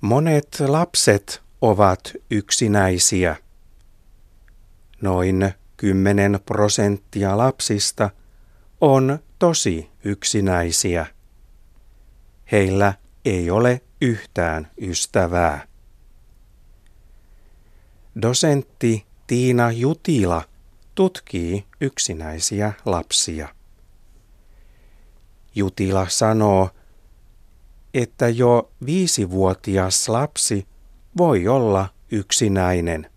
Monet lapset ovat yksinäisiä. Noin 10 prosenttia lapsista on tosi yksinäisiä. Heillä ei ole yhtään ystävää. Dosentti Tiina Jutila tutkii yksinäisiä lapsia. Jutila sanoo, että jo viisivuotias lapsi voi olla yksinäinen.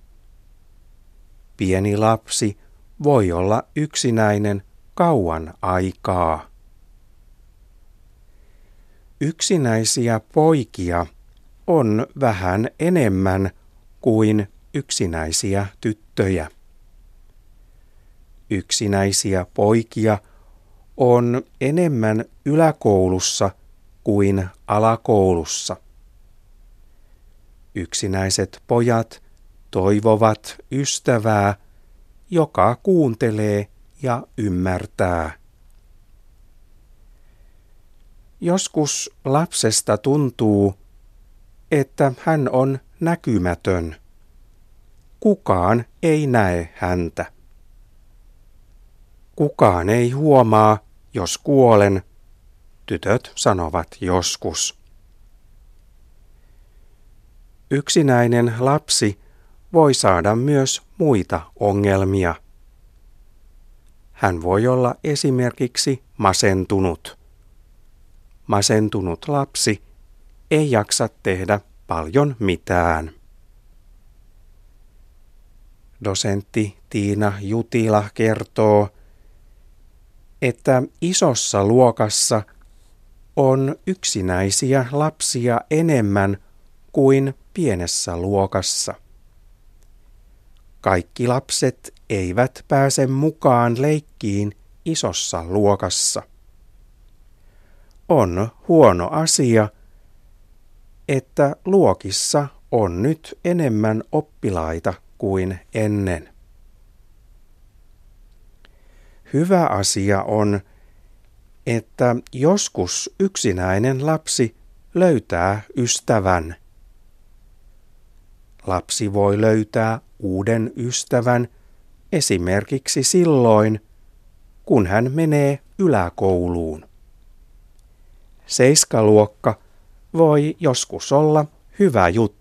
Pieni lapsi voi olla yksinäinen kauan aikaa. Yksinäisiä poikia on vähän enemmän kuin yksinäisiä tyttöjä. Yksinäisiä poikia on enemmän yläkoulussa kuin alakoulussa. Yksinäiset pojat toivovat ystävää, joka kuuntelee ja ymmärtää. Joskus lapsesta tuntuu, että hän on näkymätön. Kukaan ei näe häntä. Kukaan ei huomaa, jos kuolen, tytöt sanovat joskus. Yksinäinen lapsi voi saada myös muita ongelmia. Hän voi olla esimerkiksi masentunut. Masentunut lapsi ei jaksa tehdä paljon mitään. Dosentti Tiina Jutila kertoo, että isossa luokassa on yksinäisiä lapsia enemmän kuin pienessä luokassa. Kaikki lapset eivät pääse mukaan leikkiin isossa luokassa. On huono asia, että luokissa on nyt enemmän oppilaita kuin ennen. Hyvä asia on, että joskus yksinäinen lapsi löytää ystävän. Lapsi voi löytää uuden ystävän esimerkiksi silloin, kun hän menee yläkouluun. Seiskaluokka voi joskus olla hyvä juttu.